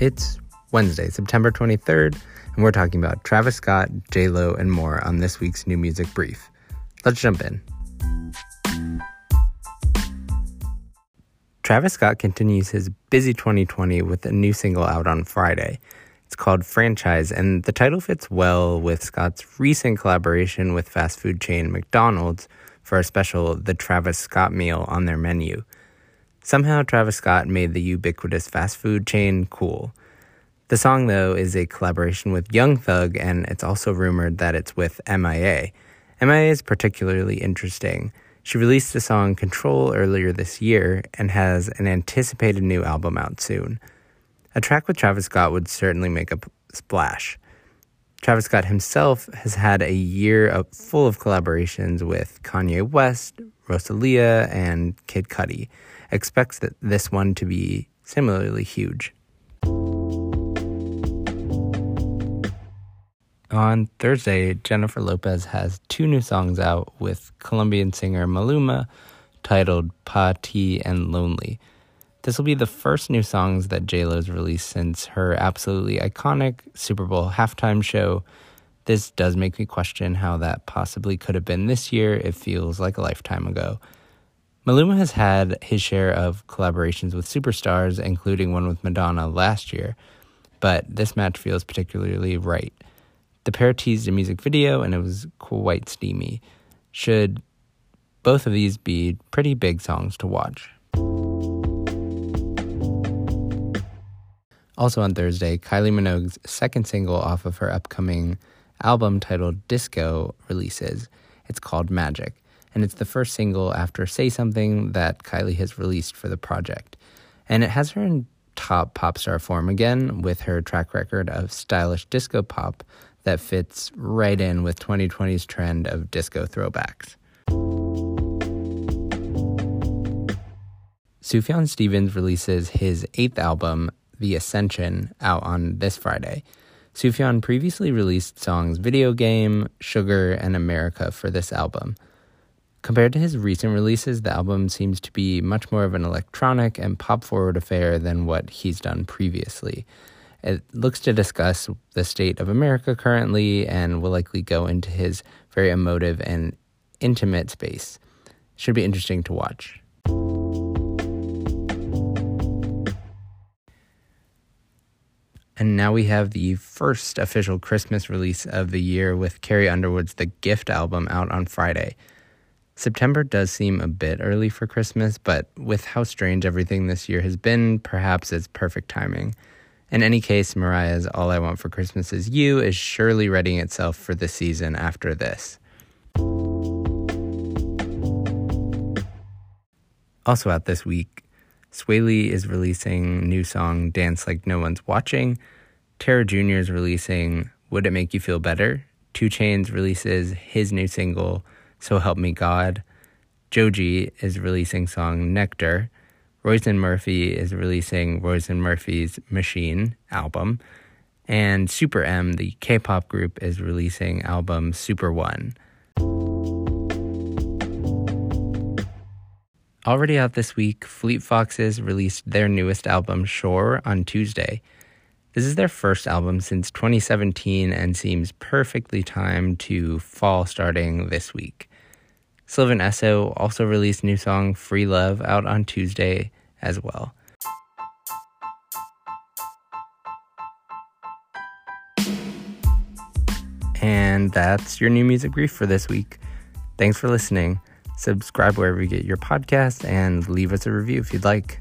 It's Wednesday, September 23rd, and we're talking about Travis Scott, J-Lo, and more on this week's New Music Brief. Let's jump in. Travis Scott continues his busy 2020 with a new single out on Friday. It's called Franchise, and the title fits well with Scott's recent collaboration with fast food chain McDonald's for a special The Travis Scott Meal on their menu. Somehow, Travis Scott made the ubiquitous fast food chain cool. The song, though, is a collaboration with Young Thug, and it's also rumored that it's with MIA. MIA is particularly interesting. She released the song Control earlier this year and has an anticipated new album out soon. A track with Travis Scott would certainly make a splash. Travis Scott himself has had a year of, full of collaborations with Kanye West, Rosalia, and Kid Cudi. Expects that this one to be similarly huge. On Thursday, Jennifer Lopez has two new songs out with Colombian singer Maluma titled Pa Ti and Lonely. This will be the first new songs that JLo's released since her absolutely iconic Super Bowl halftime show. This does make me question how that possibly could have been this year. It feels like a lifetime ago. Maluma has had his share of collaborations with superstars, including one with Madonna last year, but this match feels particularly right. The pair teased a music video and it was quite steamy. Should both of these be pretty big songs to watch? Also on Thursday, Kylie Minogue's second single off of her upcoming album titled Disco releases. It's called Magic, and it's the first single after Say Something that Kylie has released for the project. And it has her in top pop star form again with her track record of stylish disco pop that fits right in with 2020's trend of disco throwbacks. Sufjan Stevens releases his eighth album, the Ascension, out on this Friday. Sufjan previously released songs Video Game, Sugar, and America for this album. Compared to his recent releases, the album seems to be much more of an electronic and pop forward affair than what he's done previously. It looks to discuss the state of America currently and will likely go into his very emotive and intimate space. Should be interesting to watch. And now we have the first official Christmas release of the year with Carrie Underwood's The Gift album out on Friday. September does seem a bit early for Christmas, but with how strange everything this year has been, perhaps it's perfect timing. In any case, Mariah's All I Want for Christmas Is You is surely readying itself for the season after this. Also out this week, Swae Lee is releasing new song Dance Like No One's Watching. Tara Jr. is releasing Would It Make You Feel Better? 2 Chainz releases his new single So Help Me God. Joji is releasing song Nectar. Róisín Murphy is releasing Róisín Murphy's Machine album. And Super M, the K-pop group, is releasing album Super One. Already out this week, Fleet Foxes released their newest album, Shore, on Tuesday. This is their first album since 2017 and seems perfectly timed to fall starting this week. Sylvan Esso also released new song Free Love out on Tuesday as well. And that's your new music brief for this week. Thanks for listening subscribe wherever you get your podcast, and leave us a review if you'd like.